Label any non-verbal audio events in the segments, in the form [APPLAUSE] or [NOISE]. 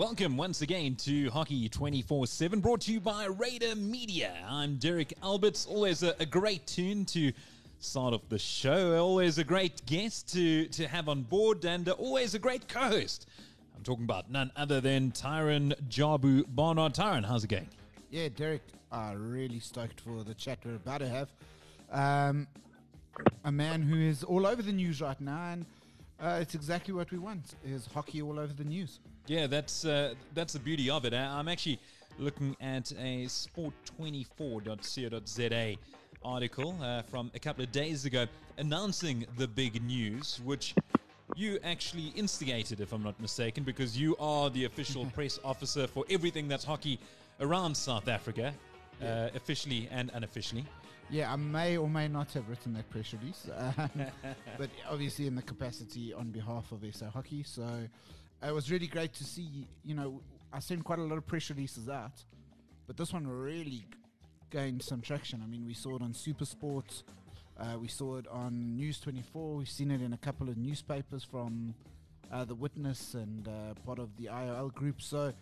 Welcome once again to Hockey 24 7, brought to you by Raider Media. I'm Derek Alberts. Always a, a, great tune to start off the show. Always a great guest to, to have on board, and always a great co host. I'm talking about none other than Tyron Jabu Barnard. Tyron, how's it going? Yeah, Derek, uh, really stoked for the chat we're about to have. Um, a man who is all over the news right now, and uh, it's exactly what we want: is hockey all over the news. Yeah, that's uh, that's the beauty of it. I'm actually looking at a sport24.co.za article uh, from a couple of days ago announcing the big news, which you actually instigated, if I'm not mistaken, because you are the official [LAUGHS] press officer for everything that's hockey around South Africa, uh, officially and unofficially. Yeah, I may or may not have written that press release, um, [LAUGHS] but obviously in the capacity on behalf of SA Hockey. So it was really great to see. You know, I sent quite a lot of press releases out, but this one really gained some traction. I mean, we saw it on Super Sports, uh, we saw it on News 24, we've seen it in a couple of newspapers from uh, The Witness and uh, part of the IOL group. So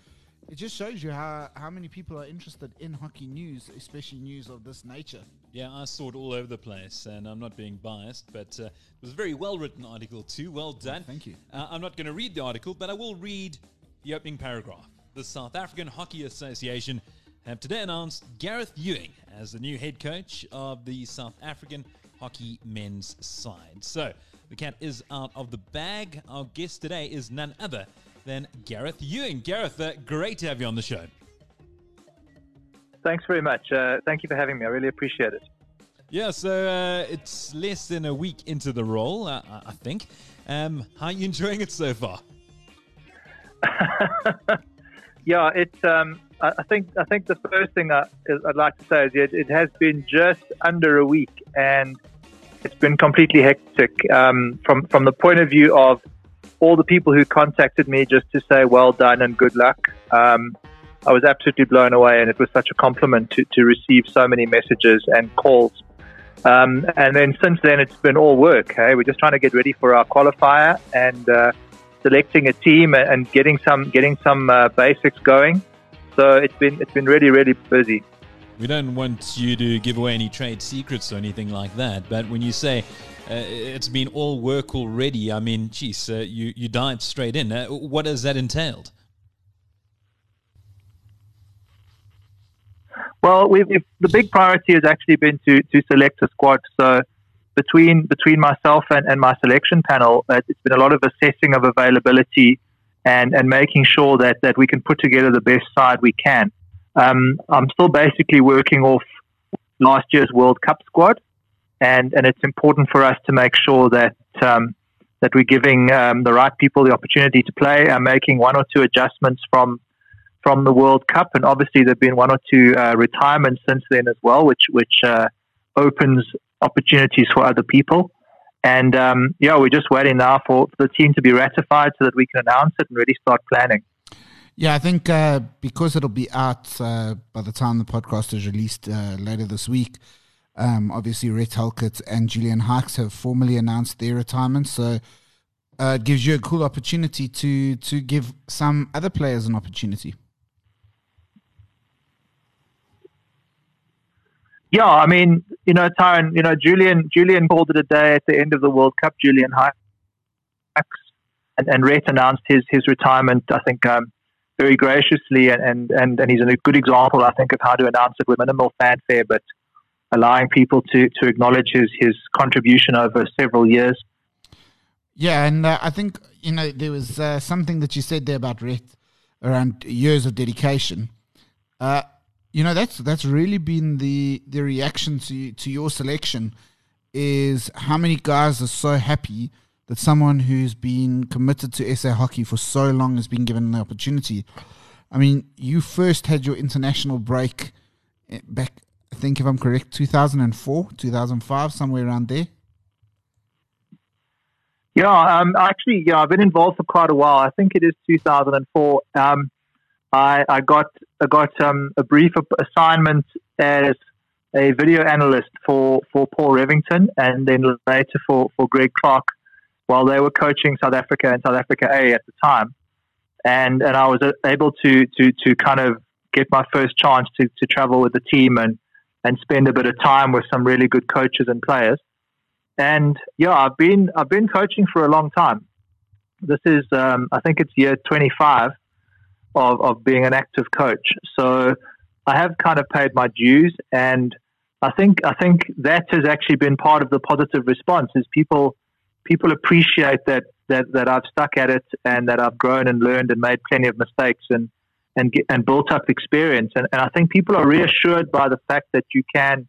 it just shows you how, how many people are interested in hockey news, especially news of this nature. Yeah, I saw it all over the place, and I'm not being biased, but uh, it was a very well written article, too. Well done. thank you. Uh, I'm not going to read the article, but I will read the opening paragraph. The South African Hockey Association have today announced Gareth Ewing as the new head coach of the South African hockey men's side. So the cat is out of the bag. Our guest today is none other than Gareth Ewing. Gareth, uh, great to have you on the show. Thanks very much. Uh, thank you for having me. I really appreciate it. Yeah, so uh, it's less than a week into the role, uh, I think. Um, how are you [LAUGHS] enjoying it so far? [LAUGHS] yeah, it's. Um, I think. I think the first thing I, would like to say is it, it, has been just under a week, and it's been completely hectic. Um, from from the point of view of all the people who contacted me just to say well done and good luck. Um, I was absolutely blown away, and it was such a compliment to, to receive so many messages and calls. Um, and then since then, it's been all work. Hey, we're just trying to get ready for our qualifier and uh, selecting a team and getting some getting some uh, basics going. So it's been it's been really really busy. We don't want you to give away any trade secrets or anything like that. But when you say uh, it's been all work already. I mean, geez, uh, you you dived straight in. Uh, what has that entailed? Well, we've, the big priority has actually been to, to select a squad. So between between myself and, and my selection panel, uh, it's been a lot of assessing of availability and, and making sure that, that we can put together the best side we can. Um, I'm still basically working off last year's World Cup squad and and it's important for us to make sure that um, that we're giving um, the right people the opportunity to play. I'm making one or two adjustments from from the World Cup, and obviously there've been one or two uh, retirements since then as well, which which uh, opens opportunities for other people. And um, yeah, we're just waiting now for the team to be ratified so that we can announce it and really start planning. Yeah, I think uh, because it'll be out uh, by the time the podcast is released uh, later this week um, obviously, Rhett Halkett and Julian Hykes have formally announced their retirement, so uh, it gives you a cool opportunity to to give some other players an opportunity. Yeah, I mean, you know, Tyron, you know, Julian Julian called it a day at the end of the World Cup. Julian Hykes and, and Rhett announced his his retirement. I think um, very graciously, and, and and and he's a good example, I think, of how to announce it with minimal fanfare, but allowing people to, to acknowledge his, his contribution over several years. Yeah, and uh, I think, you know, there was uh, something that you said there about Rhett around years of dedication. Uh, you know, that's that's really been the the reaction to to your selection is how many guys are so happy that someone who's been committed to SA hockey for so long has been given the opportunity. I mean, you first had your international break eh, back I think if I'm correct, 2004, 2005, somewhere around there. Yeah, um, actually, yeah, I've been involved for quite a while. I think it is 2004. Um, I, I got I got um, a brief assignment as a video analyst for, for Paul Revington and then later for, for Greg Clark while they were coaching South Africa and South Africa A at the time. and and I was uh, able to to to kind of get my first chance to to travel with the team and and spend a bit of time with some really good coaches and players. And yeah, I've been I've been coaching for a long time. This is um, I think it's year 25 of of being an active coach. So I have kind of paid my dues, and I think I think that has actually been part of the positive response. Is people people appreciate that that that I've stuck at it and that I've grown and learned and made plenty of mistakes and and get, and built up experience. And, and I think people are reassured by the fact that you can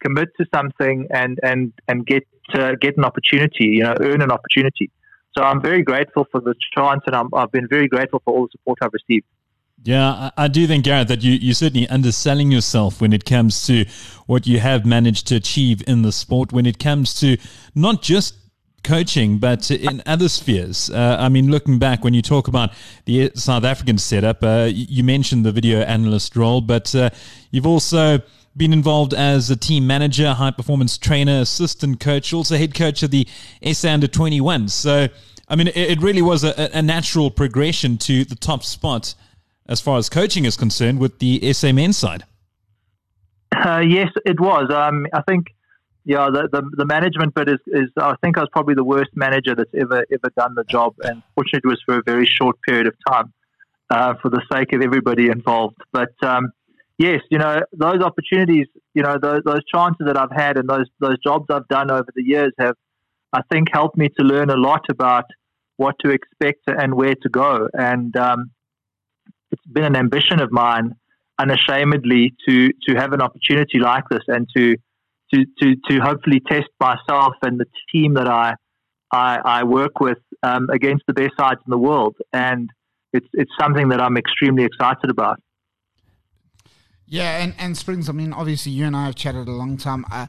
commit to something and and and get uh, get an opportunity, you know, earn an opportunity. So I'm very grateful for the chance, and i have been very grateful for all the support I've received. Yeah, I, do think, Gareth, that you, you're certainly underselling yourself when it comes to what you have managed to achieve in the sport, when it comes to not just coaching, but in other spheres. Uh, I mean, looking back, when you talk about the South African setup, uh, you mentioned the video analyst role, but uh, you've also been involved as a team manager, high performance trainer, assistant coach, also head coach of the SA Under 21. So, I mean, it, it really was a, a, natural progression to the top spot as far as coaching is concerned with the SA men's side. Uh, yes, it was. Um, I think, yeah, the, the, the management bit is, is, I think I was probably the worst manager that's ever ever done the job, and fortunately, it was for a very short period of time, uh, for the sake of everybody involved. But um, yes, you know, those opportunities, you know, those, those chances that I've had and those those jobs I've done over the years have, I think, helped me to learn a lot about what to expect and where to go. And um, it's been an ambition of mine, unashamedly, to to have an opportunity like this and to to to, to hopefully test myself and the team that I I, I work with um, against the best sides in the world. And it's it's something that I'm extremely excited about. Yeah, and, and Springs, I mean, obviously you and I have chatted a long time. Uh,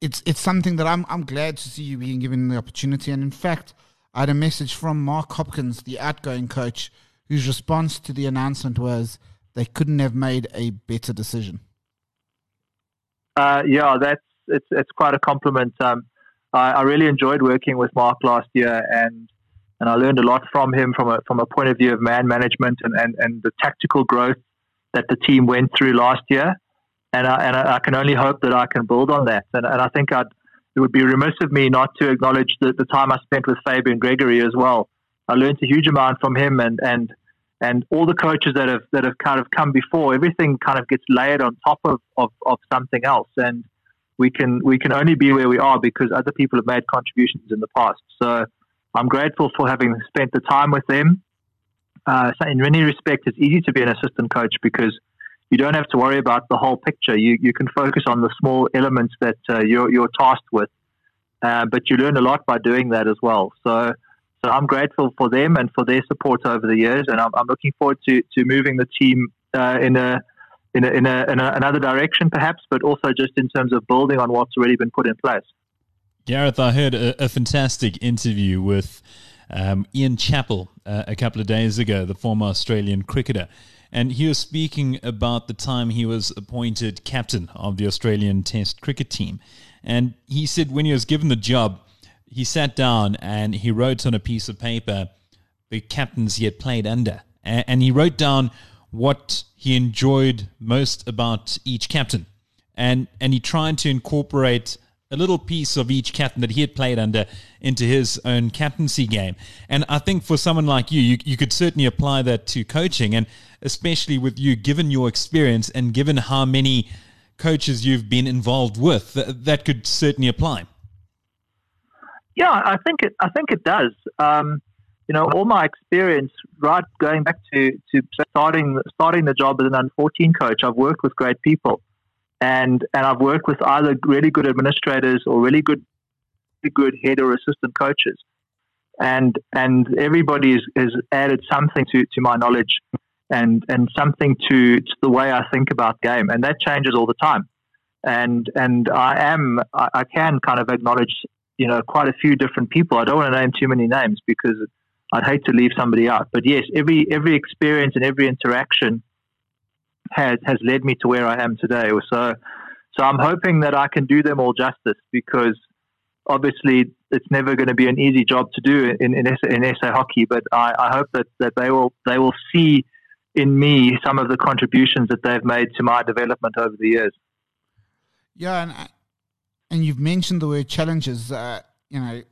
it's it's something that I'm I'm glad to see you being given the opportunity. And in fact, I had a message from Mark Hopkins, the outgoing coach, whose response to the announcement was they couldn't have made a better decision. Uh, yeah, that's it's it's quite a compliment. Um, I, I, really enjoyed working with Mark last year, and and I learned a lot from him from a from a point of view of man management and, and, and the tactical growth that the team went through last year, and I, and I can only hope that I can build on that. And, and I think I'd, it would be remiss of me not to acknowledge the, the time I spent with Fabian Gregory as well. I learned a huge amount from him, and and and all the coaches that have that have kind of come before. Everything kind of gets layered on top of, of, of something else, and we can we can only be where we are because other people have made contributions in the past. So I'm grateful for having spent the time with them uh, so in many respects, it's easy to be an assistant coach because you don't have to worry about the whole picture. You you can focus on the small elements that uh, you're you're tasked with, uh, but you learn a lot by doing that as well. So. So I'm grateful for them and for their support over the years, and I'm, I'm looking forward to, to moving the team uh, in a in, a, in, a, in a, another direction, perhaps, but also just in terms of building on what's already been put in place. Gareth, I heard a, a fantastic interview with um, Ian Chappell uh, a couple of days ago, the former Australian cricketer. And he was speaking about the time he was appointed captain of the Australian Test cricket team. And he said when he was given the job, he sat down and he wrote on a piece of paper the captains he had played under. And he wrote down what he enjoyed most about each captain. And, and he tried to incorporate a little piece of each captain that he had played under into his own captaincy game. And I think for someone like you, you, you could certainly apply that to coaching, and especially with you, given your experience and given how many coaches you've been involved with, th- that could certainly apply. Yeah, I think it. I think it does. Um, you know, all my experience, right, going back to, to starting starting the job as an under fourteen coach, I've worked with great people and and I've worked with either really good administrators or really good good head or assistant coaches, and and everybody has, has added something to, to my knowledge and and something to, to the way I think about game, and that changes all the time. And and I am I, I can kind of acknowledge you know quite a few different people. I don't want to name too many names because I'd hate to leave somebody out. But yes, every every experience and every interaction has has led me to where I am today. So, so I'm hoping that I can do them all justice because obviously it's never going to be an easy job to do in in, in SA hockey. But I, I hope that, that they will they will see in me some of the contributions that they've made to my development over the years. Yeah, and and you've mentioned the word challenges. Uh, you know,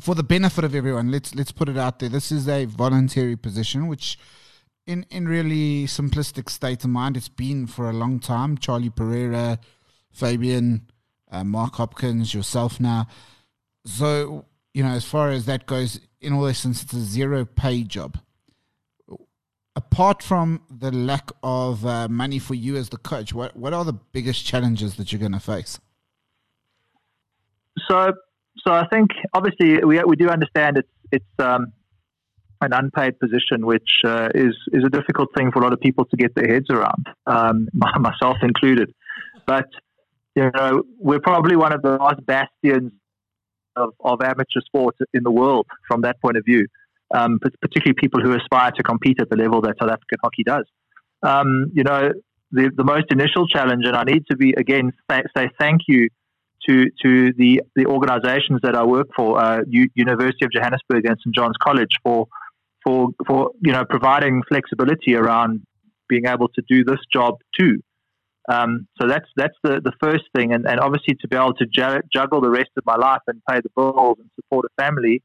for the benefit of everyone, let's let's put it out there. This is a voluntary position, which, in in really simplistic state of mind, it's been for a long time. Charlie Pereira, Fabian, uh, Mark Hopkins, yourself now. So you know, as far as that goes, in all essence, it's a zero pay job. Apart from the lack of uh, money for you as the coach, what what are the biggest challenges that you're going to face? So so I think obviously we we do understand it's it's um, an unpaid position, which uh, is is a difficult thing for a lot of people to get their heads around, um, [LAUGHS] myself included. But you know, we're probably one of the last bastions of, of amateur sport in the world from that point of view, um, particularly people who aspire to compete at the level that South African hockey does. Um, you know, the, the most initial challenge, and I need to be again say thank you to to the the organisations that I work for, uh, U- University of Johannesburg and St John's College, for for for you know providing flexibility around being able to do this job too. Um, so that's that's the, the first thing, and, and obviously to be able to ju- juggle the rest of my life and pay the bills and support a family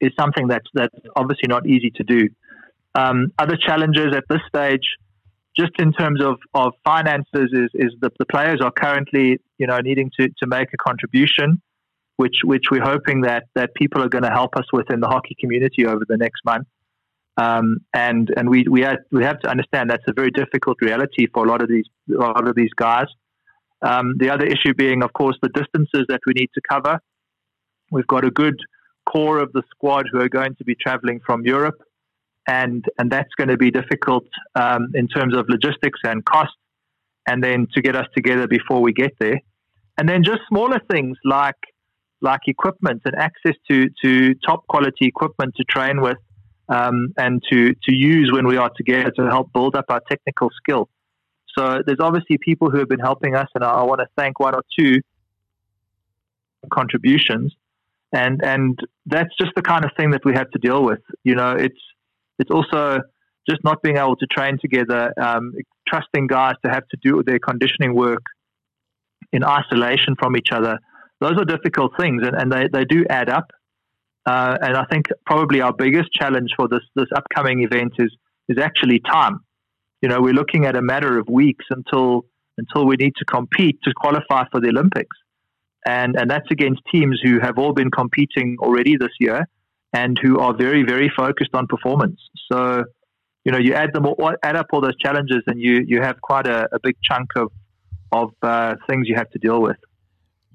is something that's that's obviously not easy to do. Um, other challenges at this stage just in terms of, of finances is, is the, the players are currently you know needing to, to make a contribution which which we're hoping that that people are going to help us with in the hockey community over the next month. Um, and and we we have, we have to understand that's a very difficult reality for a lot of these a lot of these guys. Um, the other issue being of course the distances that we need to cover. We've got a good core of the squad who are going to be traveling from Europe and and that's going to be difficult um, in terms of logistics and cost, and then to get us together before we get there, and then just smaller things like like equipment and access to to top quality equipment to train with um, and to to use when we are together to help build up our technical skill. So there's obviously people who have been helping us, and I, I want to thank one or two contributions and and that's just the kind of thing that we have to deal with. You know, it's it's also just not being able to train together, um, trusting guys to have to do their conditioning work in isolation from each other. Those are difficult things, and, and they, they do add up. Uh, and I think probably our biggest challenge for this this upcoming event is is actually time. You know, we're looking at a matter of weeks until until we need to compete to qualify for the Olympics, and and that's against teams who have all been competing already this year and who are very, very focused on performance. So, you know, you add them all, add up all those challenges, and you you have quite a, a big chunk of of uh, things you have to deal with.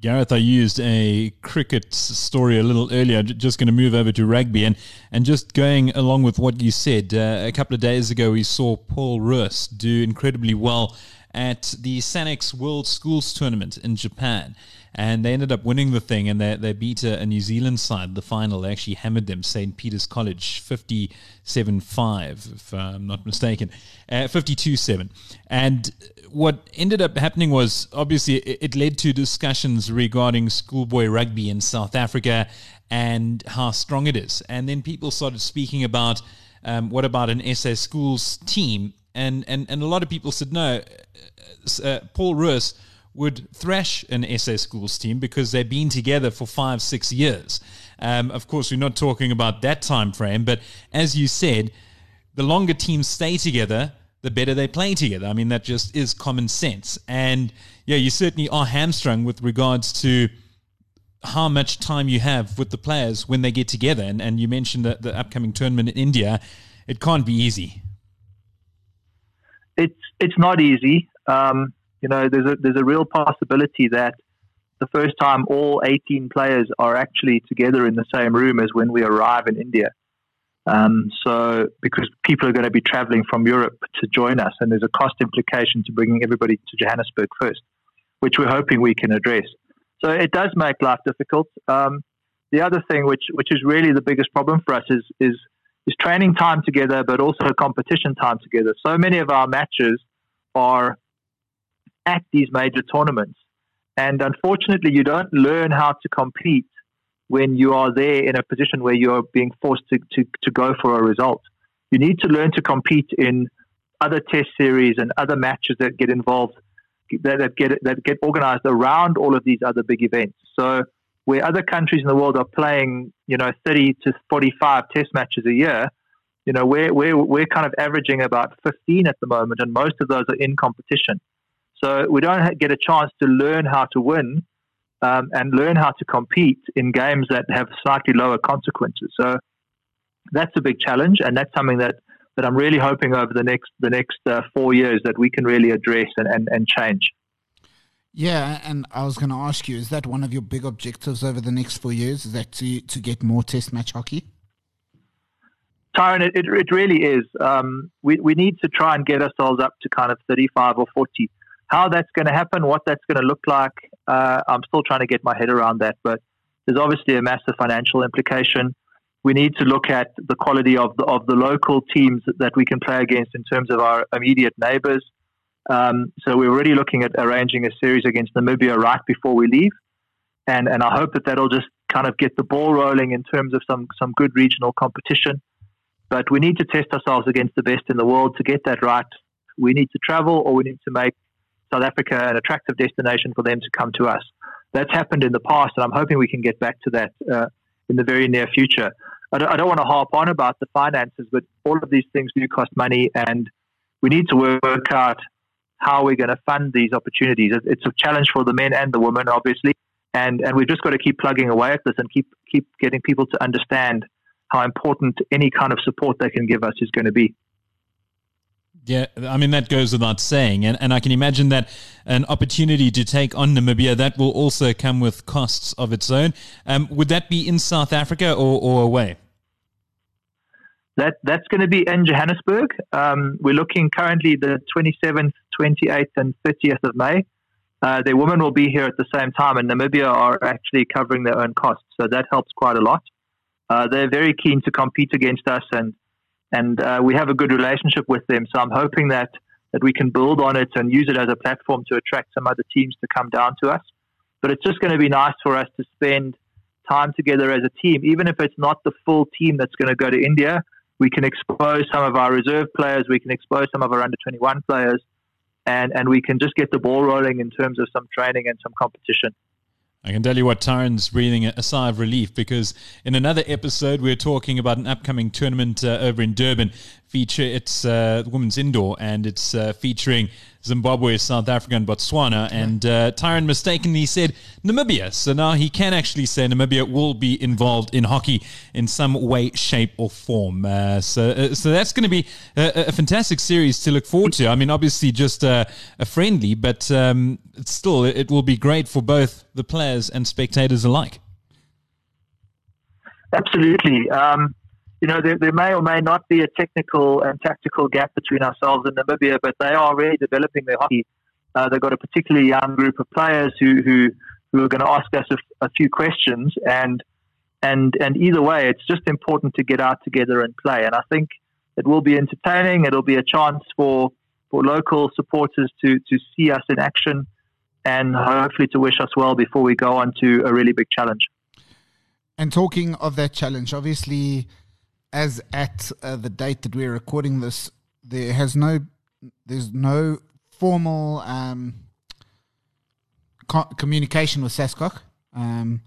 Gareth, I used a cricket story a little earlier. Just going to move over to rugby and, and just going along with what you said. Uh, a couple of days ago, we saw Paul Roos do incredibly well at the Sanix World Schools Tournament in Japan and they ended up winning the thing and they, they beat a, a New Zealand side the final. They actually hammered them St Peter's College 57-5 if I'm not mistaken. Uh, 52-7 and what ended up happening was obviously it, it led to discussions regarding schoolboy rugby in South Africa and how strong it is. And then people started speaking about um, what about an SA schools team? And, and, and a lot of people said no uh, uh Paul Roos would thrash an SA schools team because they've been together for five, six years. Um, of course, we're not talking about that time frame, but as you said, the longer teams stay together, the better they play together. I mean, that just is common sense. And yeah, you certainly are hamstrung with regards to how much time you have with the players when they get together. And, and you mentioned the, the upcoming tournament in India. It can't be easy. It's it's not easy. Um, you know, there's a there's a real possibility that the first time all 18 players are actually together in the same room as when we arrive in India. Um, so, because people are going to be traveling from Europe to join us, and there's a cost implication to bringing everybody to Johannesburg first, which we're hoping we can address. So, it does make life difficult. Um, the other thing, which which is really the biggest problem for us, is is is training time together, but also competition time together. So many of our matches are at these major tournaments. And unfortunately, you don't learn how to compete when you are there in a position where you're being forced to, to, to go for a result. You need to learn to compete in other test series and other matches that get involved that, that get that get organized around all of these other big events. So where other countries in the world are playing, you know, 30 to 45 test matches a year, you know, we're, we're, we're kind of averaging about 15 at the moment, and most of those are in competition. So we don't get a chance to learn how to win um, and learn how to compete in games that have slightly lower consequences. So that's a big challenge, and that's something that, that I'm really hoping over the next the next uh, four years that we can really address and, and, and change. Yeah, and I was going to ask you: Is that one of your big objectives over the next four years? Is that to to get more Test match hockey? Tyron, it, it, it really is. Um, we we need to try and get ourselves up to kind of thirty five or forty. How that's going to happen, what that's going to look like, uh, I'm still trying to get my head around that. But there's obviously a massive financial implication. We need to look at the quality of the, of the local teams that we can play against in terms of our immediate neighbours. Um, so we're already looking at arranging a series against Namibia right before we leave, and and I hope that that'll just kind of get the ball rolling in terms of some some good regional competition. But we need to test ourselves against the best in the world to get that right. We need to travel, or we need to make South Africa an attractive destination for them to come to us. That's happened in the past, and I'm hoping we can get back to that uh, in the very near future. I don't, I don't want to harp on about the finances, but all of these things do cost money, and we need to work out how we're going to fund these opportunities. It's a challenge for the men and the women, obviously, and and we've just got to keep plugging away at this and keep keep getting people to understand how important any kind of support they can give us is going to be. Yeah, I mean, that goes without saying. And, and I can imagine that an opportunity to take on Namibia, that will also come with costs of its own. Um, would that be in South Africa or, or away? That That's going to be in Johannesburg. Um, we're looking currently the 27th, 28th, and 30th of May. Uh, the women will be here at the same time, and Namibia are actually covering their own costs. So that helps quite a lot. Uh, they're very keen to compete against us, and and uh, we have a good relationship with them. So I'm hoping that that we can build on it and use it as a platform to attract some other teams to come down to us. But it's just going to be nice for us to spend time together as a team, even if it's not the full team that's going to go to India. We can expose some of our reserve players. We can expose some of our under 21 players, and and we can just get the ball rolling in terms of some training and some competition. I can tell you what, Tyron's breathing a sigh of relief because in another episode, we are talking about an upcoming tournament uh, over in Durban. Feature it's uh, women's indoor and it's uh, featuring Zimbabwe, South Africa, and Botswana. And uh, Tyron mistakenly said Namibia. So now he can actually say Namibia will be involved in hockey in some way, shape, or form. Uh, so, uh, so that's going to be a, a, fantastic series to look forward to. I mean, obviously just a friendly, but um, still, it will be great for both the players and spectators alike. Absolutely. Um, you know, there, there, may or may not be a technical and tactical gap between ourselves and Namibia, but they are really developing their hockey. Uh, they've got a particularly young group of players who who, who are going to ask us a, a, few questions, and and and either way, it's just important to get out together and play. And I think it will be entertaining. It'll be a chance for for local supporters to to see us in action, and hopefully to wish us well before we go on to a really big challenge. And talking of that challenge, obviously as at uh, the date that we're recording this, there has no, there's no formal um, co- communication with SASCOC. Um,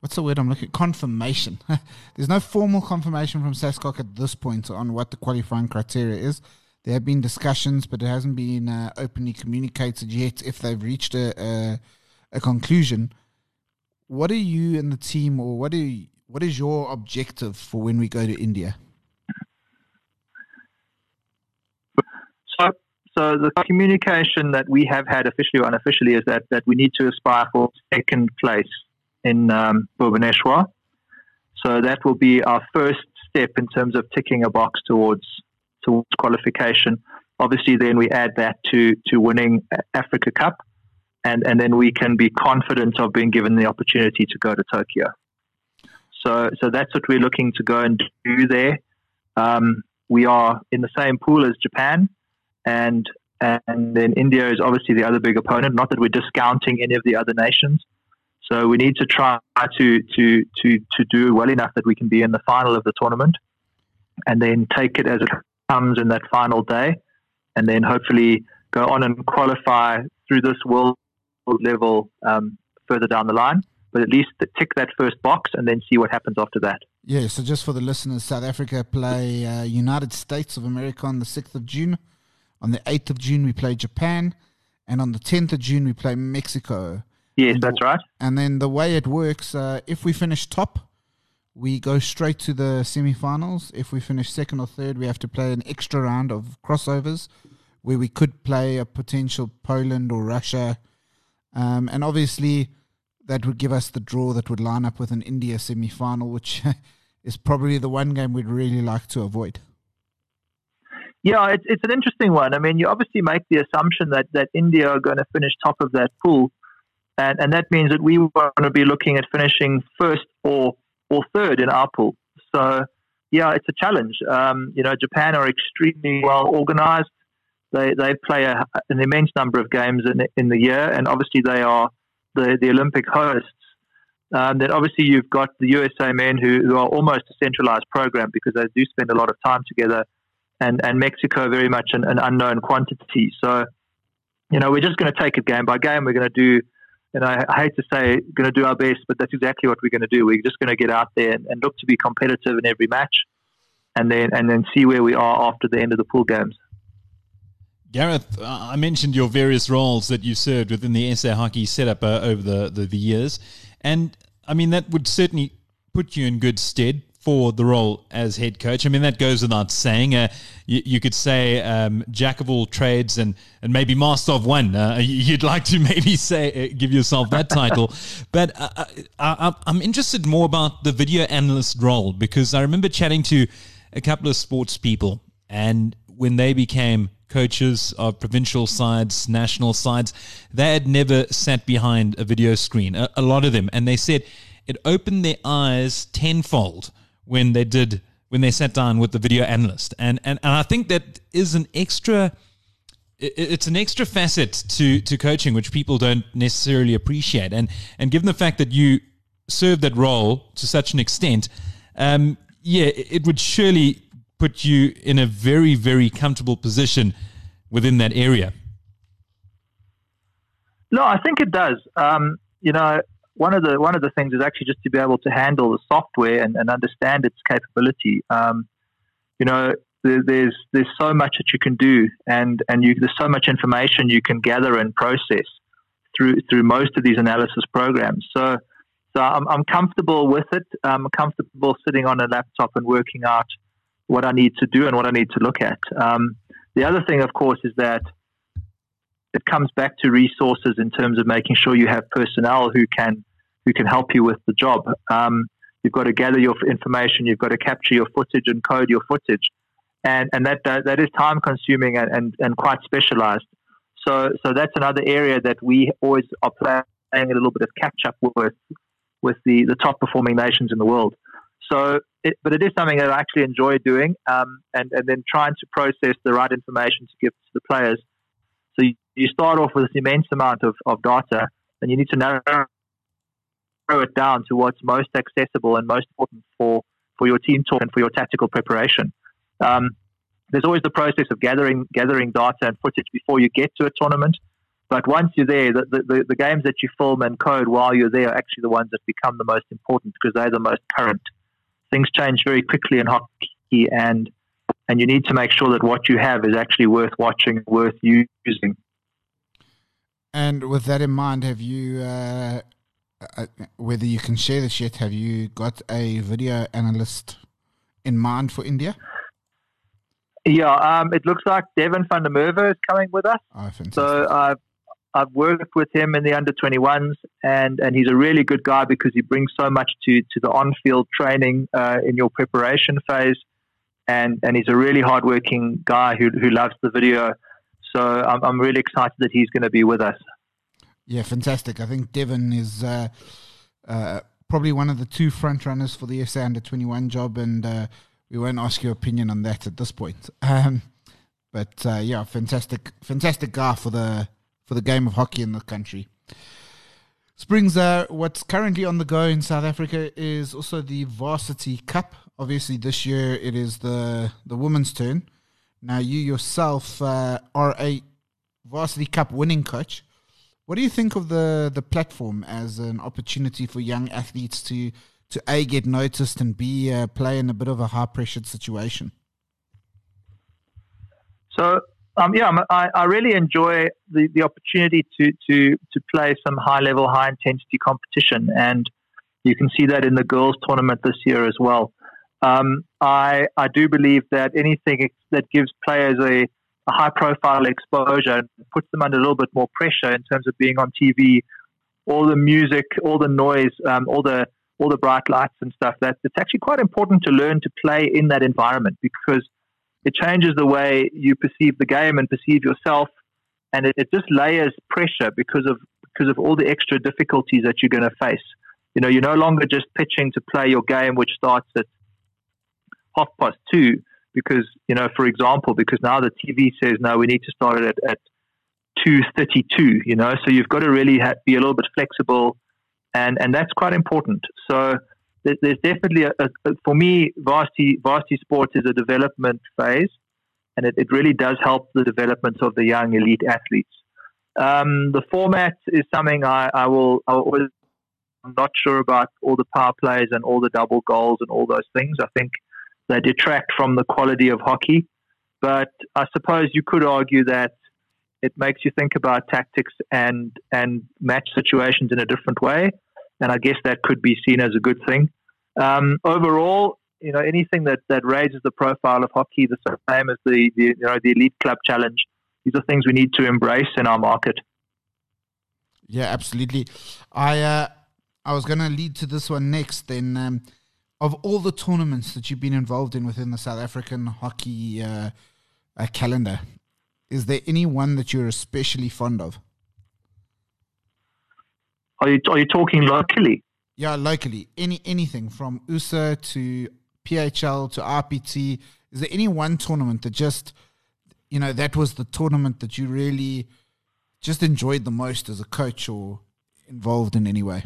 what's the word I'm looking? At? Confirmation. [LAUGHS] there's no formal confirmation from SASCOC at this point on what the qualifying criteria is. There have been discussions, but it hasn't been uh, openly communicated yet if they've reached a, a, a conclusion. What are you and the team, or what are you, what is your objective for when we go to India? So, so the communication that we have had officially or unofficially is that, that we need to aspire for second place in um, Bhubaneswar. So that will be our first step in terms of ticking a box towards towards qualification. Obviously, then we add that to to winning Africa Cup, and and then we can be confident of being given the opportunity to go to Tokyo. So, so that's what we're looking to go and do there. Um, we are in the same pool as Japan, and and then India is obviously the other big opponent. Not that we're discounting any of the other nations. So we need to try to to to to do well enough that we can be in the final of the tournament, and then take it as it comes in that final day, and then hopefully go on and qualify through this world level um, further down the line. But at least tick that first box and then see what happens after that. Yeah, so just for the listeners, South Africa play uh, United States of America on the 6th of June. On the 8th of June, we play Japan. And on the 10th of June, we play Mexico. Yes, that's right. And then the way it works, uh, if we finish top, we go straight to the semi-finals. If we finish second or third, we have to play an extra round of crossovers where we could play a potential Poland or Russia. Um, and obviously, that would give us the draw that would line up with an India semi final, which [LAUGHS] is probably the one game we'd really like to avoid. Yeah, it's, it's an interesting one. I mean, you obviously make the assumption that, that India are going to finish top of that pool. And, and that means that we going to be looking at finishing first or, or third in our pool. So, yeah, it's a challenge. Um, you know, Japan are extremely well organized. They they play a, an immense number of games in in the year, and obviously they are the the Olympic hosts. Um, then obviously you've got the USA men who, who are almost a centralized program because they do spend a lot of time together, and and Mexico very much an, an unknown quantity. So, you know, we're just going to take it game by game. We're going to do. And I, I hate to say, going to do our best, but that's exactly what we're going to do. We're just going to get out there and, and look to be competitive in every match, and then and then see where we are after the end of the pool games. Gareth, uh, I mentioned your various roles that you served within the SA Hockey setup uh, over the, the, the, years. And I mean, that would certainly put you in good stead for the role as head coach. I mean, that goes without saying. Uh, you, you, could say um, jack of all trades and, and maybe master of one. Uh, you'd like to [LAUGHS] maybe say uh, give yourself that title. [LAUGHS] but uh, I, I'm interested more about the video analyst role because I remember chatting to a couple of sports people and when they became coaches of provincial sides, national sides, they had never sat behind a video screen, a, a lot of them. And they said it opened their eyes tenfold when they did when they sat down with the video analyst. And and, and I think that is an extra it's an extra facet to to coaching which people don't necessarily appreciate. And and given the fact that you serve that role to such an extent, um, yeah, it would surely put you in a very, very comfortable position within that area. No, I think it does. Um, you know, one of the one of the things is actually just to be able to handle the software and, and understand its capability. Um, you know, there, there's there's so much that you can do, and and you, there's so much information you can gather and process through through most of these analysis programs. So, so I'm, I'm comfortable with it. I'm comfortable sitting on a laptop and working out what I need to do and what I need to look at. Um, the other thing, of course, is that it comes back to resources in terms of making sure you have personnel who can who can help you with the job. Um, you've got to gather your information, you've got to capture your footage and code your footage, and and that that, that is time consuming and, and, and quite specialized. So so that's another area that we always are playing a little bit of catch up with with the the top performing nations in the world. So, it, but it is something that I actually enjoy doing, um, and and then trying to process the right information to give to the players. So you, you start off with this immense amount of, of data, and you need to narrow it down to what's most accessible and most important for, for your team talk and for your tactical preparation. Um, there's always the process of gathering gathering data and footage before you get to a tournament. But once you're there, the, the, the, games that you film and code while you're there are actually the ones that become the most important because they're the most current things change very quickly in hockey, and and you need to make sure that what you have is actually worth watching, worth using. And with that in mind, have you, uh, uh, whether you can share this yet, have you got a video analyst in mind for India? Yeah, um, it looks like Devin van der Merwe is coming with us. Oh, so I've I've worked with him in the under 21s, and, and he's a really good guy because he brings so much to, to the on field training uh, in your preparation phase. And, and he's a really hardworking guy who, who loves the video. So I'm, I'm really excited that he's going to be with us. Yeah, fantastic. I think Devin is uh, uh, probably one of the two front runners for the SA under 21 job, and uh, we won't ask your opinion on that at this point. [LAUGHS] Um, But uh, yeah, fantastic, fantastic guy for the for the game of hockey in the country. Springs, uh, what's currently on the go in South Africa is also the Varsity Cup. Obviously, this year it is the the women's turn. Now, you yourself uh, are a Varsity Cup winning coach. What do you think of the the platform as an opportunity for young athletes to to a get noticed and b uh, play in a bit of a high pressured situation? So um, yeah, I, I really enjoy the, the opportunity to, to, to play some high level, high intensity competition. And you can see that in the girls' tournament this year as well. Um, I, I do believe that anything that gives players a, a high profile exposure puts them under a little bit more pressure in terms of being on TV, all the music, all the noise, um, all the all the bright lights and stuff. That it's actually quite important to learn to play in that environment because it changes the way you perceive the game and perceive yourself, and it, it just layers pressure because of because of all the extra difficulties that you're going to face. You know, you're no longer just pitching to play your game, which starts at half past two, because you know, for example, because now the TV says no, we need to start it at, at two thirty-two. You know, so you've got to really have, be a little bit flexible, and and that's quite important. So there's definitely a, a, for me varsity varsity sports is a development phase, and it, it really does help the development of the young elite athletes. Um, the format is something I, I will I will I'm not sure about all the power plays and all the double goals and all those things. I think they detract from the quality of hockey. But I suppose you could argue that it makes you think about tactics and and match situations in a different way and I guess that could be seen as a good thing. Um, overall, you know, anything that, that raises the profile of hockey the same as the, the you know the elite club challenge, these are things we need to embrace in our market. Yeah, absolutely. I uh, I was going to lead to this one next. Then, um, of all the tournaments that you've been involved in within the South African hockey uh, uh, calendar, is there any one that you're especially fond of? Are you are you talking locally? Yeah, locally. Any anything from USA to PHL to RPT. Is there any one tournament that just you know that was the tournament that you really just enjoyed the most as a coach or involved in any way?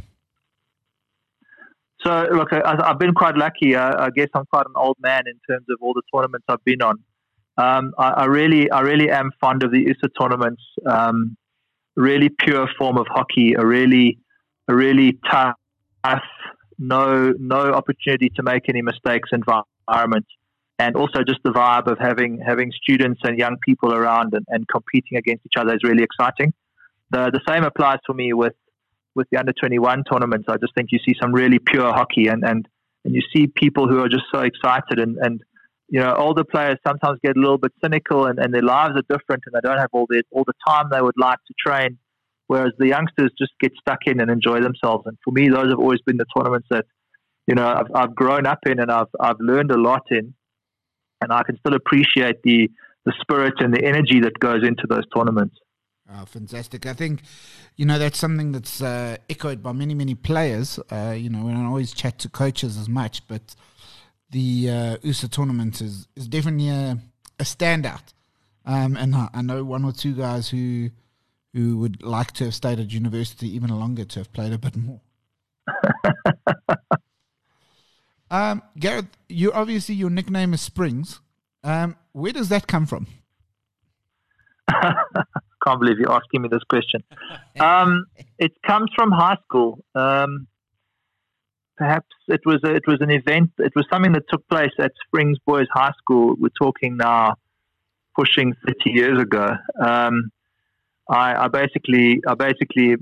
So, look, I, have been quite lucky. I, I, guess I'm quite an old man in terms of all the tournaments I've been on. Um, I, I, really, I really am fond of the USA tournaments. Um, really pure form of hockey, a really a really tough, no no opportunity to make any mistakes environment, and also just the vibe of having having students and young people around and, and competing against each other is really exciting. The the same applies for me with with the under twenty one tournaments. I just think you see some really pure hockey and and and you see people who are just so excited and and you know older players sometimes get a little bit cynical and, and their lives are different and they don't have all the all the time they would like to train whereas the youngsters just get stuck in and enjoy themselves. And for me, those have always been the tournaments that you know I've, I've grown up in and I've I've learned a lot in, and I can still appreciate the the spirit and the energy that goes into those tournaments. Oh, fantastic! I think you know that's something that's uh, echoed by many many players. Uh, you know, we don't always chat to coaches as much, but the uh, USA tournament is is definitely a, a standout. Um, and I, I know one or two guys who who would like to have stayed at university even longer to have played a bit more. [LAUGHS] um, Gareth, you obviously your nickname is Springs. Um, where does that come from? [LAUGHS] Can't believe you're asking me this question. [LAUGHS] Um, it comes from high school. Um, perhaps it was a, it was an event. It was something that took place at Springs Boys High School. We're talking now, pushing thirty years ago. Um, I, I basically I basically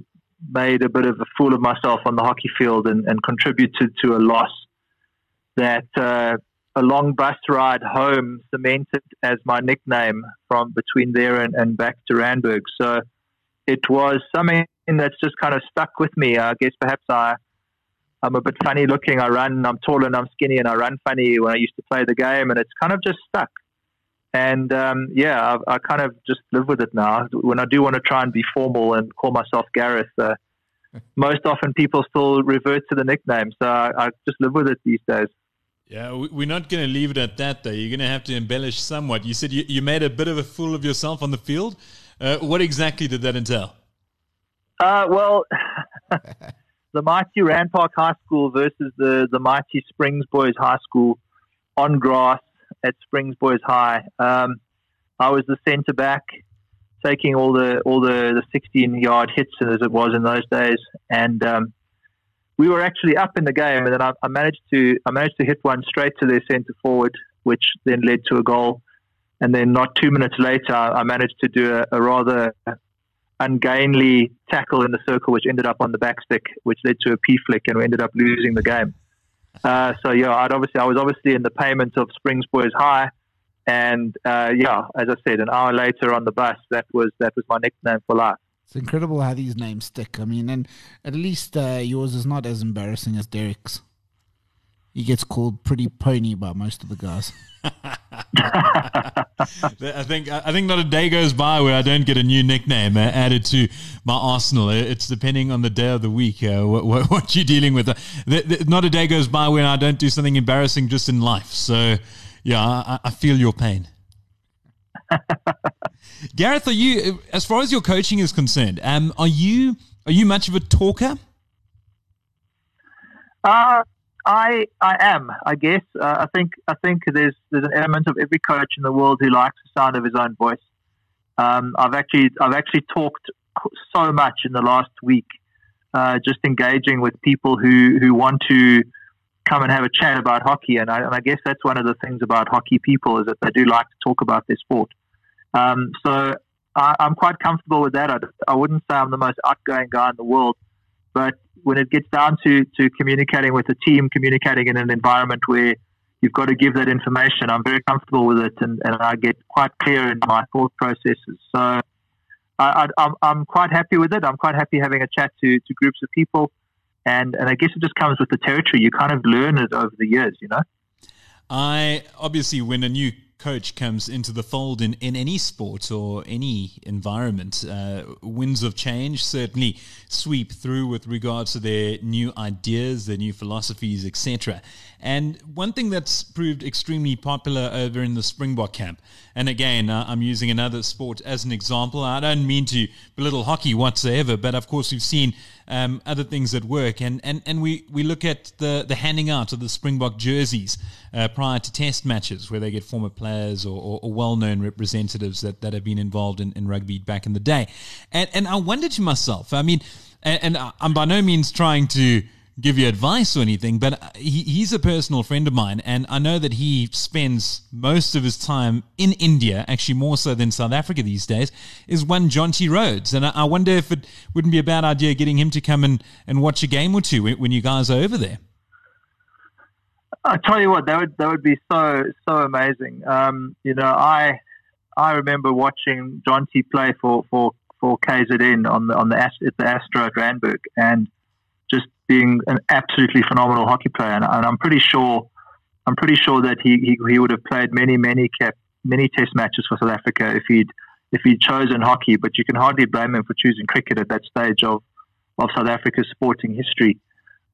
made a bit of a fool of myself on the hockey field and, and contributed to a loss that uh, a long bus ride home cemented as my nickname from between there and, and back to Randburg. So it was something that's just kind of stuck with me. I guess perhaps I I'm a bit funny looking. I run. I'm tall and I'm skinny, and I run funny when I used to play the game, and it's kind of just stuck. And um, yeah, I, I, kind of just live with it now. When I do want to try and be formal and call myself Gareth, uh, [LAUGHS] most often people still revert to the nickname. So I, I, just live with it these days. Yeah, we're not going to leave it at that, though. You're going to have to embellish somewhat. You said you, you made a bit of a fool of yourself on the field. Uh, what exactly did that entail? Uh, well, [LAUGHS] the mighty Rand Park High School versus the, the mighty Springs Boys High School on grass at Springs Boys High. Um, I was the centre back, taking all the all the, the 16 yard hits as it was in those days, and um, we were actually up in the game, and then I, I, managed to I managed to hit one straight to their centre forward, which then led to a goal. And then not two minutes later, I managed to do a, a rather ungainly tackle in the circle, which ended up on the back stick, which led to a P flick, and we ended up losing the game. Uh, so yeah, I'd obviously I was obviously in the payment of Springs Boys High, and uh, yeah, as I said, an hour later on the bus, that was that was my nickname for life. It's incredible how these names stick. I mean, and at least uh, yours is not as embarrassing as Derek's. He gets called pretty pony by most of the guys. [LAUGHS] I think I think not a day goes by where I don't get a new nickname uh, added to my arsenal. It's depending on the day of the week uh, what, what, [LAUGHS] what, you're dealing with. not a day goes by when I don't do something embarrassing just in life. So, yeah, I, I feel your pain. [LAUGHS] Garreth, are you, as far as your coaching is concerned, um, are you are you much of a talker? Uh, I I am. I guess. Uh, I think I think there's there's an element of every coach in the world who likes the sound of his own voice. Um, I've actually I've actually talked so much in the last week, uh, just engaging with people who who want to come and have a chat about hockey, and I, and I guess that's one of the things about hockey people is that they do like to talk about their sport. Um, so I, am quite comfortable with that. I, I wouldn't say I'm the most outgoing guy in the world, but when it gets down to, to communicating with a team, communicating in an environment where you've got to give that information, I'm very comfortable with it and, and I get quite clear in my thought processes. So I, am quite happy with it. I'm quite happy having a chat to, to groups of people. And, and I guess it just comes with the territory. You kind of learn it over the years, you know? I obviously, when a new coach comes into the fold in, in any sport or any environment, uh, winds of change certainly sweep through with regards to their new ideas, their new philosophies, etc. And one thing that's proved extremely popular over in the Springbok camp, and again, uh, I'm using another sport as an example. I don't mean to belittle hockey whatsoever, but of course, we've seen um, other things that work. And, and, and we, we look at the, the handing out of the Springbok jerseys uh, prior to test matches where they get former players or, or, or well known representatives that, that have been involved in, in rugby back in the day. And, and I wonder to myself, I mean, and, and I'm by no means trying to give you advice or anything, but he, he's a personal friend of mine, and I know that he spends most of his time in India, actually more so than South Africa these days, is one Jonty Rhodes. And I, I wonder if it wouldn't be a bad idea getting him to come and, and watch a game or two when, when you guys are over there. I tell you what, that would that would be so so amazing. Um, you know, I I remember watching Jonty play for for for KZN on the on the at the Astro at Randburg, and being an absolutely phenomenal hockey player, and, and I'm pretty sure, I'm pretty sure that he, he, he would have played many many cap, many Test matches for South Africa if he'd if he'd chosen hockey. But you can hardly blame him for choosing cricket at that stage of of South Africa's sporting history.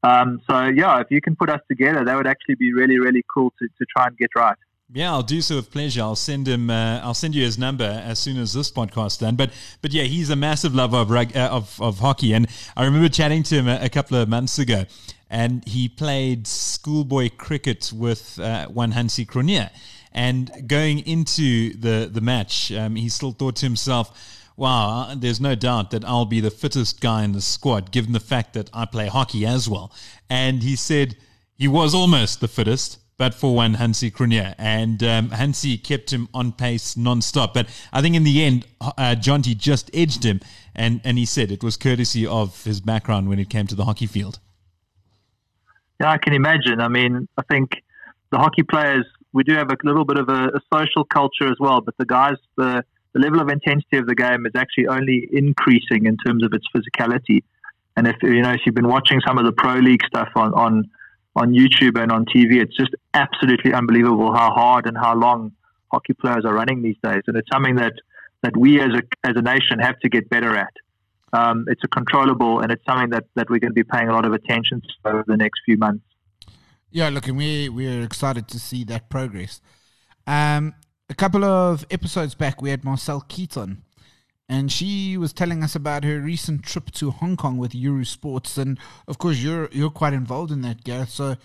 Um, so yeah, if you can put us together, that would actually be really really cool to, to try and get right. Yeah, I'll do so with pleasure. I'll send him. Uh, I'll send you his number as soon as this podcast done. But but yeah, he's a massive lover of rug, uh, of of hockey, and I remember chatting to him a, a, couple of months ago, and he played schoolboy cricket with uh, one Hansie Cronje, and going into the the match, um, he still thought to himself. Wow, there's no doubt that I'll be the fittest guy in the squad, given the fact that I play hockey as well. And he said he was almost the fittest, but for one Hansie Cronje. And um, Hansie kept him on pace non-stop. But I think in the end, uh, Jonty just edged him. And, and he said it was courtesy of his background when it came to the hockey field. Yeah, I can imagine. I mean, I think the hockey players, we do have a little bit of a, a social culture as well. But the guys, the, the level of intensity of the game is actually only increasing in terms of its physicality. And if you know, if you've been watching some of the pro league stuff on, on on YouTube and on TV. It's just absolutely unbelievable how hard and how long hockey players are running these days, and it's something that that we as a as a nation have to get better at. Um, it's a controllable, and it's something that that we're going to be paying a lot of attention to over the next few months. Yeah, look, and we we're excited to see that progress. Um, a couple of episodes back, we had Marcel Keaton, and she was telling us about her recent trip to Hong Kong with Euro Sports, and of course, you're you're quite involved in that, Garreth. So,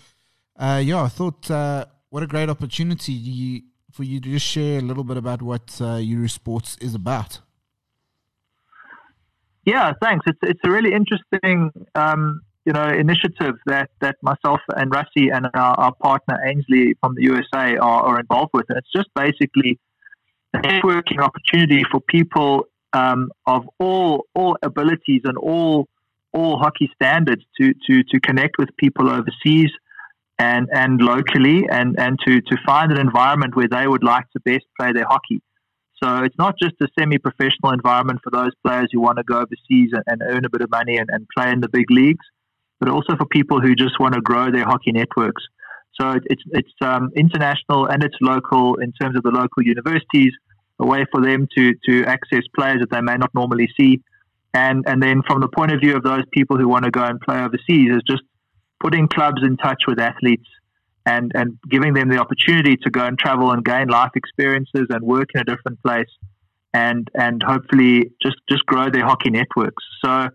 uh, yeah, I thought uh, what a great opportunity for you to just share a little bit about what uh, Euro Sports is about. Yeah, thanks. It's it's a really interesting um, you know initiative that that myself and Rassie and our, our partner Ainsley from the USA are, are, involved with, and it's just basically a networking opportunity for people um, of all all abilities and all all hockey standards to to to connect with people overseas and and locally and and to to find an environment where they would like to best play their hockey. So it's not just a semi-professional environment for those players who want to go overseas and, and earn a bit of money and, and, play in the big leagues, but also for people who just want to grow their hockey networks. So it's it's um, international and it's local in terms of the local universities, a way for them to to access players that they may not normally see, and and then from the point of view of those people who want to go and play overseas, is just putting clubs in touch with athletes and, and giving them the opportunity to go and travel and gain life experiences and work in a different place and and hopefully just, just grow their hockey networks. So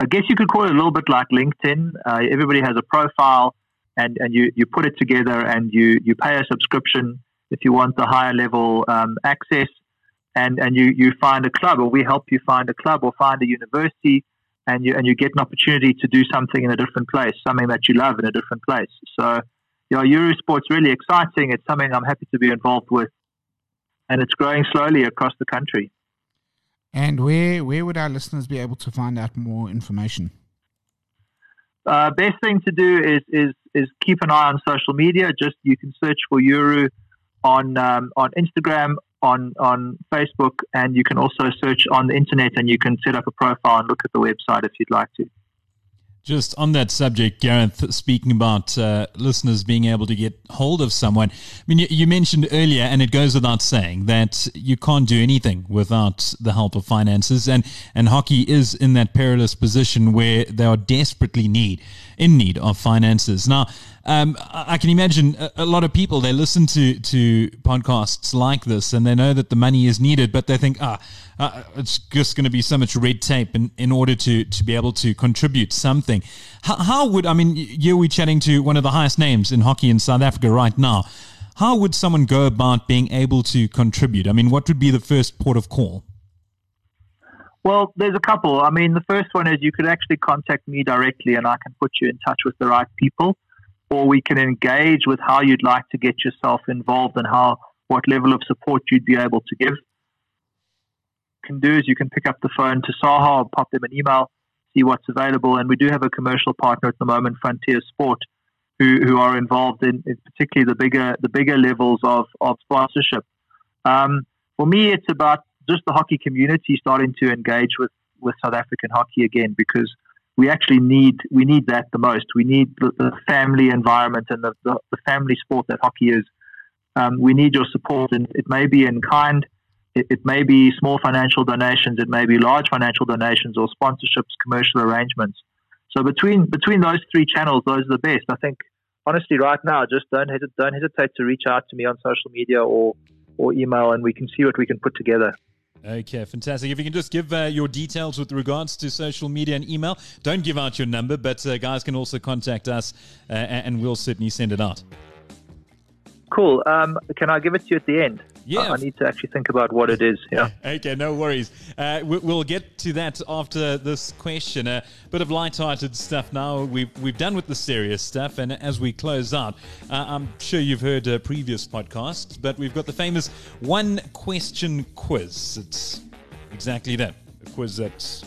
I guess you could call it a little bit like LinkedIn. Uh, everybody has a profile and, and you, you put it together and you, you pay a subscription if you want the higher level um, access and, and you, you find a club or we help you find a club or find a university and you and you get an opportunity to do something in a different place, something that you love in a different place. So, you know, Eurosport's really exciting. It's something I'm happy to be involved with, and it's growing slowly across the country. And where where would our listeners be able to find out more information? Uh, best thing to do is is is keep an eye on social media. Just you can search for Euro on um, on Instagram on on Facebook, and you can also search on the internet, and you can set up a profile and look at the website if you'd like to. Just on that subject, Gareth, speaking about uh, listeners being able to get hold of someone. I mean, you, you, mentioned earlier, and it goes without saying, that you can't do anything without the help of finances, and and hockey is in that perilous position where they are desperately need in need of finances. Now, um, I can imagine a, a, lot of people they listen to to podcasts like this and they know that the money is needed, but they think, ah, uh, it's just going to be so much red tape in, in order to to be able to contribute something. How, how would I mean? You're we chatting to one of the highest names in hockey in South Africa right now. How would someone go about being able to contribute? I mean, what would be the first port of call? Well, there's a couple. I mean, the first one is you could actually contact me directly and I can put you in touch with the right people or we can engage with how you'd like to get yourself involved and how what level of support you'd be able to give. Can do is you can pick up the phone to SAHA pop them an email, see what's available, and we do have a commercial partner at the moment, Frontier Sport, who, who are involved in, in particularly the bigger the bigger levels of of sponsorship. Um, for me, it's about just the hockey community starting to engage with with South African hockey again because we actually need we need that the most. We need the, the family environment and the, the, the, family sport that hockey is. Um, we need your support, and it may be in kind, it, it, may be small financial donations, it may be large financial donations or sponsorships, commercial arrangements. So between between those three channels, those are the best. I think honestly, right now, just don't hesitate, don't hesitate to reach out to me on social media or or email, and we can see what we can put together. Okay, fantastic. If you can just give uh, your details with regards to social media and email, don't give out your number, but uh, guys can also contact us uh, and we'll certainly send it out. Cool. Um, can I give it to you at the end? Yeah. I need to actually think about what it is. Yeah. [LAUGHS] okay, no worries. Uh, we'll get to that after this question. A bit of light-hearted stuff now. We've, we've done with the serious stuff. And as we close out, uh, I'm sure you've heard uh, previous podcasts, but we've got the famous one question quiz. It's exactly that a quiz that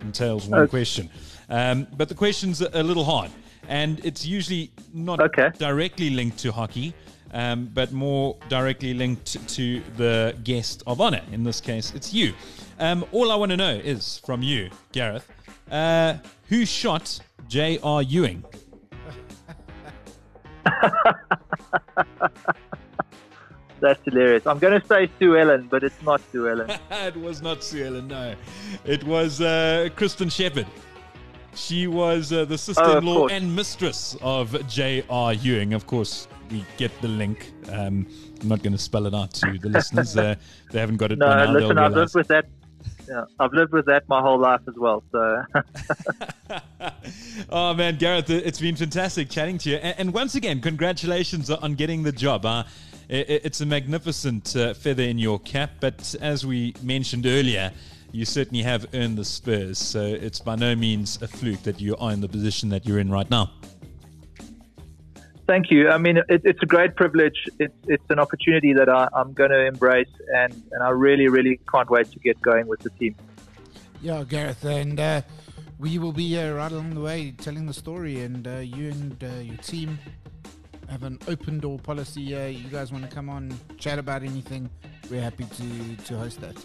entails one question. Um, but the question's a little hard. And it's usually not okay. directly linked to hockey um, but more directly linked to the guest of honor. In this case, it's you. Um, all I want to know is from you, Garreth, uh, who shot J.R. Ewing? [LAUGHS] That's hilarious. I'm going to say Sue Ellen, but it's not Sue Ellen. [LAUGHS] it was not Sue Ellen, no. It was uh, Kristin Shepard. She was uh, the sister-in-law course. and mistress of J.R. Ewing. Of course, we get the link. Um, I'm not going to spell it out to the [LAUGHS] listeners. Uh, they haven't got it No, now. listen, I've lived with that. Yeah, I've lived with that my whole life as well. So [LAUGHS] oh man, Garreth, it- it's been fantastic chatting to you. And, and once again, congratulations on getting the job. Uh, i- i- it's a magnificent uh, feather in your cap, but as we mentioned earlier, you certainly have earned the spurs. So it's by no means a fluke that you are in the position that you're in right now. thank you. I mean, it, it's a great privilege. It's it's an opportunity that I, I'm going to embrace, and, and I really, really can't wait to get going with the team. Yeah, Garreth, and uh, we will be uh, right along the way telling the story, and uh, you and uh, your team have an open door policy. Uh, you guys want to come on, chat about anything? We're happy to to host that.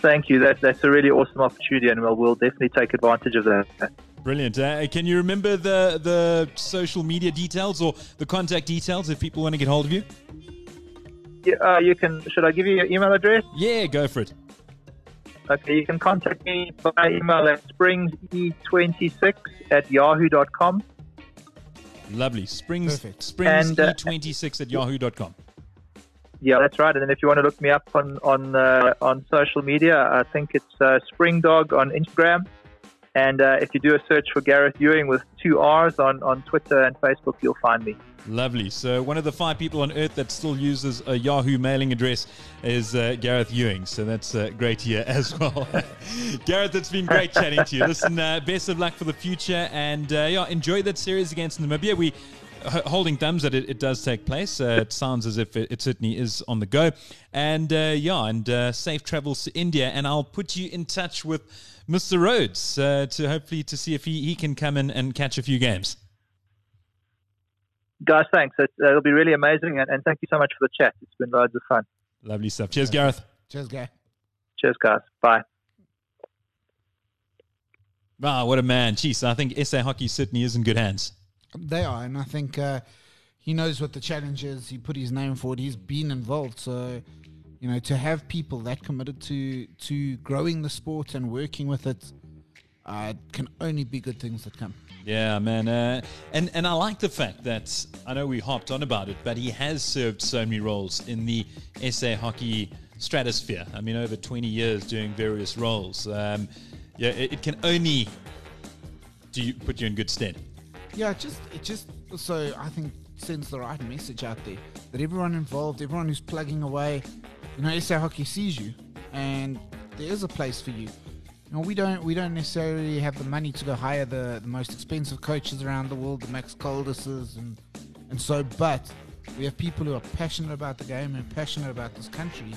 Thank you. That, that's a really awesome opportunity, and we'll, we'll definitely take advantage of that. Brilliant. Uh, can you remember the the social media details or the contact details if people want to get hold of you? Yeah, uh, you can. Should I give you your email address? Yeah, go for it. Okay, you can contact me by email at springse26 at yahoo.com. Lovely. Springs Perfect. Springs And, uh, E26 at yahoo.com. Yeah, that's right. And then if you want to look me up on on uh, on social media, I think it's uh, Springdog on Instagram. And uh, if you do a search for Garreth Ewing with two R's on, on Twitter and Facebook, you'll find me. Lovely. So one of the five people on earth that still uses a Yahoo mailing address is uh, Garreth Ewing. So that's uh, great here [LAUGHS] as well. [LAUGHS] Garreth, it's been great chatting to you. Listen, uh, best of luck for the future, and uh, yeah, enjoy that series against Namibia. We h- holding thumbs that it, it does take place. Uh, it sounds as if it, it certainly is on the go, and uh, yeah, and uh, safe travels to India. And I'll put you in touch with Mr. Rhodes uh, to hopefully to see if he, he can come in and catch a few games. Guys, thanks. It, uh, it'll be really amazing. And, and thank you so much for the chat. It's been loads of fun. Lovely stuff. Cheers, Garreth. Cheers, guy. Cheers, guys. Bye. Wow, what a man. Jeez, I think SA Hockey certainly is in good hands. They are, and I think uh, he knows what the challenge is. He put his name forward. He's been involved, so you know to have people that committed to to growing the sport and working with it uh, can only be good things that come. Yeah, man. Uh, and, and I like the fact that I know we hopped on about it, but he has served so many roles in the SA Hockey stratosphere. I mean, over 20 years doing various roles. Um, yeah, it, it can only do you, put you in good stead. Yeah, it just it just so I think sends the right message out there that everyone involved, everyone who's plugging away, you know, SA Hockey sees you, and there is a place for you. You know, we don't we don't necessarily have the money to go hire the, the most expensive coaches around the world, the Max Caldases and and so, but we have people who are passionate about the game and passionate about this country.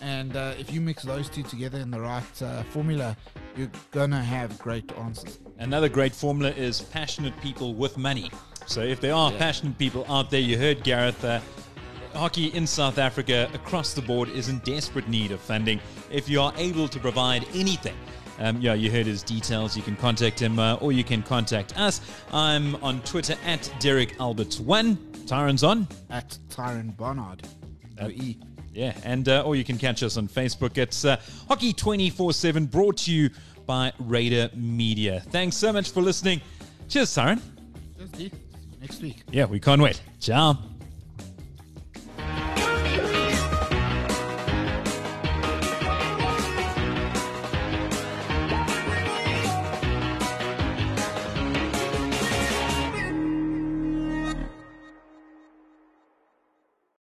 And uh, if you mix those two together in the right uh, formula, you're gonna have great answers. Another great formula is passionate people with money. So if there are passionate people out there, you heard Garreth. Uh, hockey in South Africa across the board is in desperate need of funding. If you are able to provide anything, um, yeah, you heard his details. You can contact him uh, or you can contact us. I'm on Twitter at Derek Alberts1. Tyron's on. At Tyron Barnard. No E. Yeah, and uh, or you can catch us on Facebook. It's uh, Hockey 24 7 brought to you by Raider Media. Thanks so much for listening. Cheers, Tyron. Cheers. Next week. Yeah, we can't wait. Ciao.